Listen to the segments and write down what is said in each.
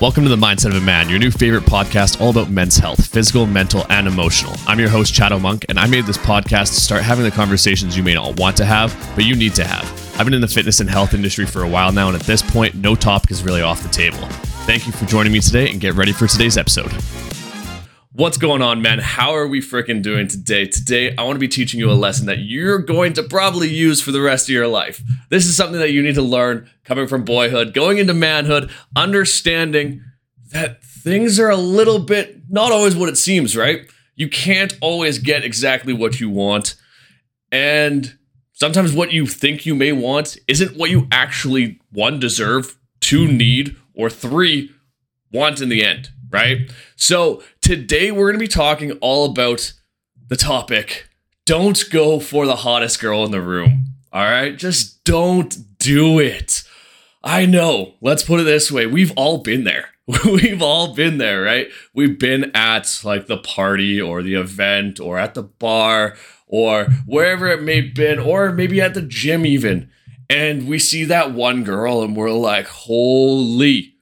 Welcome to the Mindset of a Man, your new favorite podcast all about men's health, physical, mental, and emotional. I'm your host, Chad Monk, and I made this podcast to start having the conversations you may not want to have, but you need to have. I've been in the fitness and health industry for a while now, and at this point, no topic is really off the table. Thank you for joining me today, and get ready for today's episode. What's going on, man? How are we freaking doing today? Today, I want to be teaching you a lesson that you're going to probably use for the rest of your life. This is something that you need to learn coming from boyhood, going into manhood, understanding that things are a little bit not always what it seems, right? You can't always get exactly what you want. And sometimes what you think you may want isn't what you actually, one, deserve, two, need, or three, want in the end right? So today we're going to be talking all about the topic don't go for the hottest girl in the room. All right? Just don't do it. I know. Let's put it this way. We've all been there. We've all been there, right? We've been at like the party or the event or at the bar or wherever it may have been, or maybe at the gym even. And we see that one girl and we're like, holy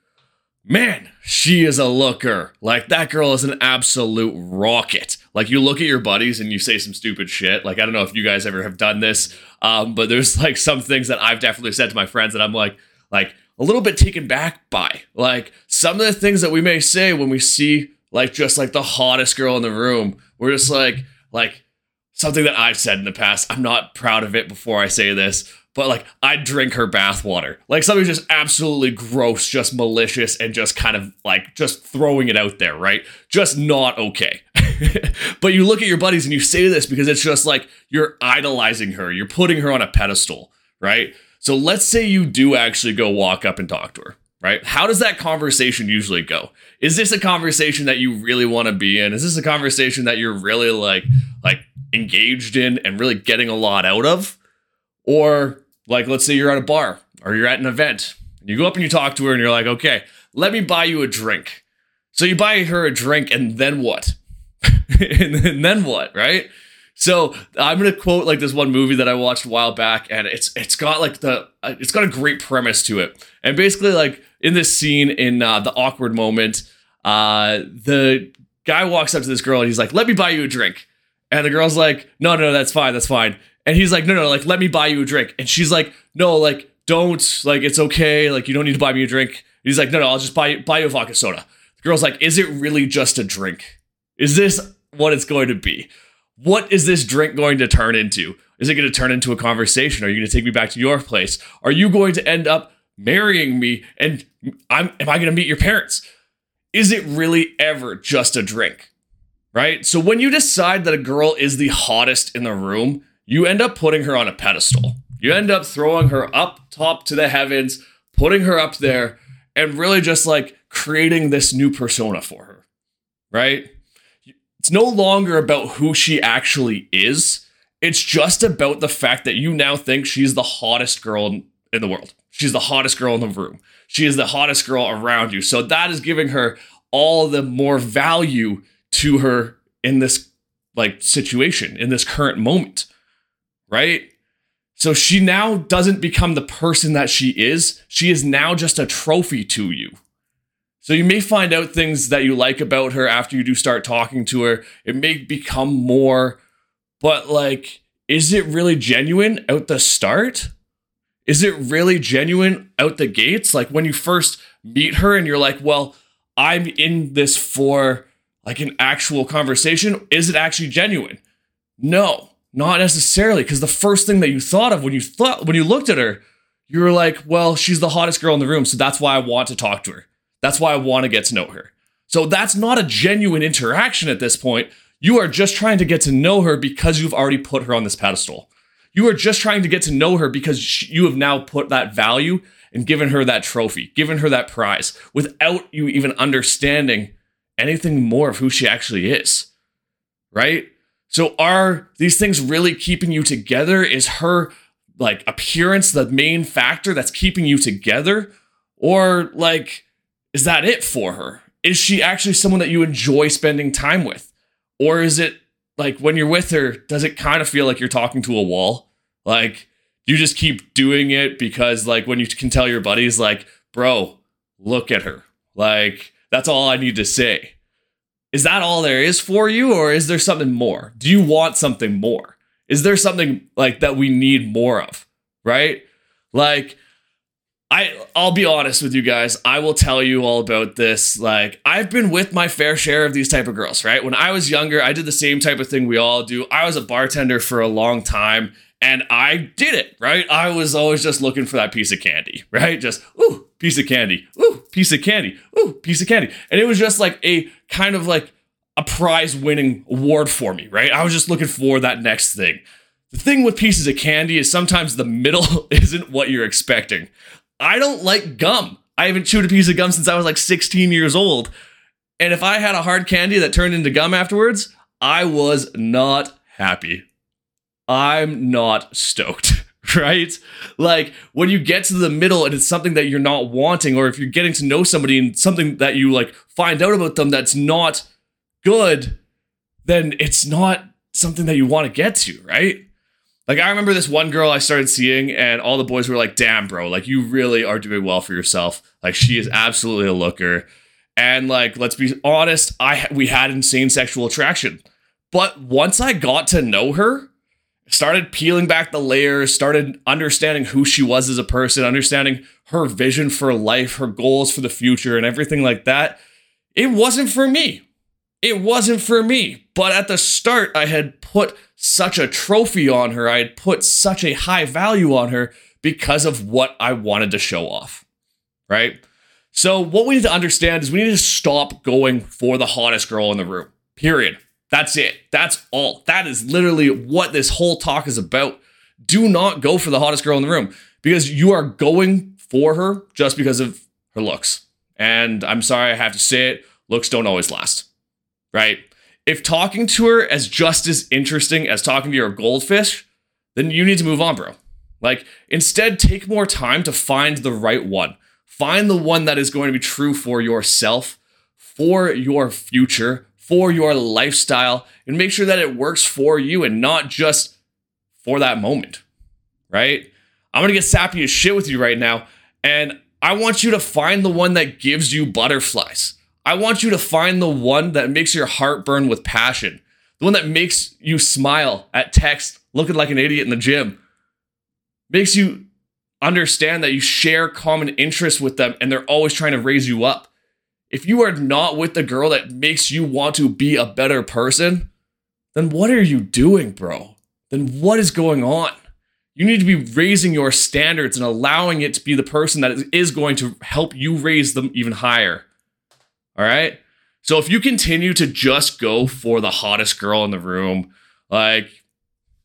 man, she is a looker. Like that girl is an absolute rocket. Like you look at your buddies and you say some stupid shit. Like I don't know if you guys ever have done this, um, but there's like some things that I've definitely said to my friends that I'm like, like a little bit taken back by. Like some of the things that we may say when we see like just like the hottest girl in the room. We're just like, like something that I've said in the past. I'm not proud of it before I say this, but like I'd drink her bathwater. Like something just absolutely gross, just malicious, and just kind of like just throwing it out there, right? Just not okay. but you look at your buddies and you say this because it's just like you're idolizing her, you're putting her on a pedestal, right? So let's say you do actually go walk up and talk to her, right? How does that conversation usually go? Is this a conversation that you really want to be in? Is this a conversation that you're really like like engaged in and really getting a lot out of? Or like, let's say you're at a bar or you're at an event. You go up and you talk to her and you're like, okay, let me buy you a drink. So you buy her a drink and then what? and then what, right? So I'm gonna quote like this one movie that I watched a while back, and it's it's got like the uh, it's got a great premise to it, and basically like in this scene in uh, the awkward moment, uh, the guy walks up to this girl and he's like, "Let me buy you a drink," and the girl's like, "No, no, that's fine, that's fine," And he's like, no, no, like, let me buy you a drink. And she's like, no, like, don't, like, it's okay. Like, you don't need to buy me a drink. And he's like, no, no, I'll just buy, buy you a vodka soda. The girl's like, is it really just a drink? Is this what it's going to be? What is this drink going to turn into? Is it going to turn into a conversation? Are you going to take me back to your place? Are you going to end up marrying me? And I'm, am I going to meet your parents? Is it really ever just a drink? Right? So when you decide that a girl is the hottest in the room, you end up putting her on a pedestal. You end up throwing her up top to the heavens, putting her up there, and really just like creating this new persona for her, right? It's no longer about who she actually is. It's just about the fact that you now think she's the hottest girl in, the world. She's the hottest girl in the room. She is the hottest girl around you. So that is giving her all the more value to her in this like situation, in this current moment right? So she now doesn't become the person that she is. She is now just a trophy to you. So you may find out things that you like about her after you do start talking to her. It may become more, but like, is it really genuine out the start? Is it really genuine out the gates? Like when you first meet her and you're like, well, I'm in this for like an actual conversation. Is it actually genuine? No. Not necessarily, because the first thing that you thought of when you thought when you looked at her, you were like, well, she's the hottest girl in the room, so that's why I want to talk to her. That's why I want to get to know her. So that's not a genuine interaction at this point. You are just trying to get to know her because you've already put her on this pedestal. You are just trying to get to know her because you have now put that value and given her that trophy, given her that prize without you even understanding anything more of who she actually is. Right? So are these things really keeping you together? Is her like appearance the main factor that's keeping you together? Or like is that it for her? Is she actually someone that you enjoy spending time with? Or is it like when you're with her, does it kind of feel like you're talking to a wall? Like you just keep doing it because like when you can tell your buddies like, "Bro, look at her. Like, that's all I need to say. Is that all there is for you, or is there something more? Do you want something more? Is there something like that we need more of? Right? Like, I I'll be honest with you guys. I will tell you all about this. Like I've been with my fair share of these type of girls, right? When I was younger, I did the same type of thing we all do. I was a bartender for a long time and I did it, right? I was always just looking for that piece of candy, right? Just ooh, piece of candy. Ooh, piece of candy. Ooh, piece of candy. And it was just like a kind of like a prize winning award for me, right? I was just looking for that next thing. The thing with pieces of candy is sometimes the middle isn't what you're expecting. I don't like gum. I haven't chewed a piece of gum since I was like 16 years old. And if I had a hard candy that turned into gum afterwards, I was not happy. I'm not stoked, right? Like when you get to the middle and it's something that you're not wanting, or if you're getting to know somebody and something that you like find out about them that's not good, then it's not something that you want to get to, right? Like I remember this one girl I started seeing, and all the boys were like, "Damn, bro! Like you really are doing well for yourself. Like she is absolutely a looker." And like, let's be honest, I we had insane sexual attraction, but once I got to know her, started peeling back the layers, started understanding who she was as a person, understanding her vision for life, her goals for the future, and everything like that. It wasn't for me. It wasn't for me. But at the start, I had put such a trophy on her. I had put such a high value on her because of what I wanted to show off. Right? So, what we need to understand is we need to stop going for the hottest girl in the room. Period. That's it. That's all. That is literally what this whole talk is about. Do not go for the hottest girl in the room because you are going for her just because of her looks. And I'm sorry I have to say it, looks don't always last. Right? if talking to her is just as interesting as talking to your goldfish, then you need to move on, bro. Like, instead, take more time to find the right one. Find the one that is going to be true for yourself, for your future, for your lifestyle, and make sure that it works for you and not just for that moment, right? I'm gonna get sappy as shit with you right now, and I want you to find the one that gives you butterflies. I want you to find the one that makes your heart burn with passion, the one that makes you smile at text, looking like an idiot in the gym, makes you understand that you share common interests with them and they're always trying to raise you up. If you are not with the girl that makes you want to be a better person, then what are you doing, bro? Then what is going on? You need to be raising your standards and allowing it to be the person that is going to help you raise them even higher. All right. So if you continue to just go for the hottest girl in the room, like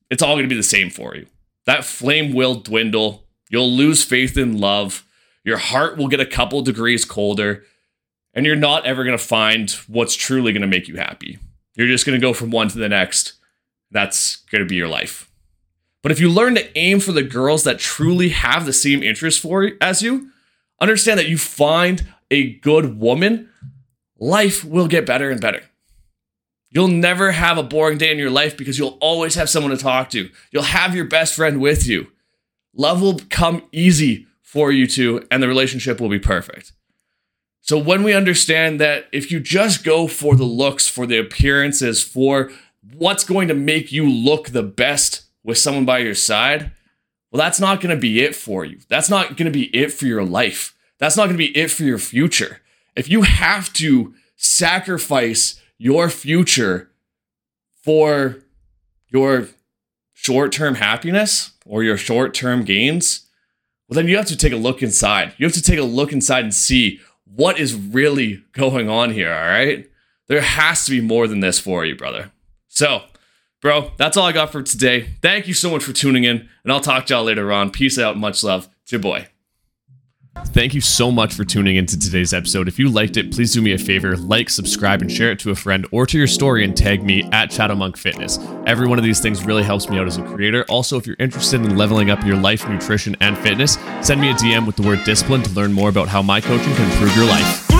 it's all going to be the same for you. That flame will dwindle. You'll lose faith in love. Your heart will get a couple degrees colder, and you're not ever going to find what's truly going to make you happy. You're just going to go from one to the next. That's going to be your life. But if you learn to aim for the girls that truly have the same interests for as you, understand that you find a good woman life will get better and better. You'll never have a boring day in your life because you'll always have someone to talk to. You'll have your best friend with you. Love will come easy for you two, and the relationship will be perfect. So, when we understand that if you just go for the looks, for the appearances, for what's going to make you look the best with someone by your side, well, that's not going to be it for you. That's not going to be it for your life. That's not going to be it for your future if you have to sacrifice your future for your short term happiness or your short term gains, well, then you have to take a look inside. You have to take a look inside and see what is really going on here, all right? There has to be more than this for you, brother. So, bro, that's all I got for today. Thank you so much for tuning in, and I'll talk to y'all later on. Peace out. Much love. It's your boy. Thank you so much for tuning into today's episode. If you liked it, please do me a favor, like, subscribe, and share it to a friend or to your story and tag me at Shadow Monk Fitness. Every one of these things really helps me out as a creator. Also, if you're interested in leveling up your life, nutrition, and fitness, send me a DM with the word discipline to learn more about how my coaching can improve your life.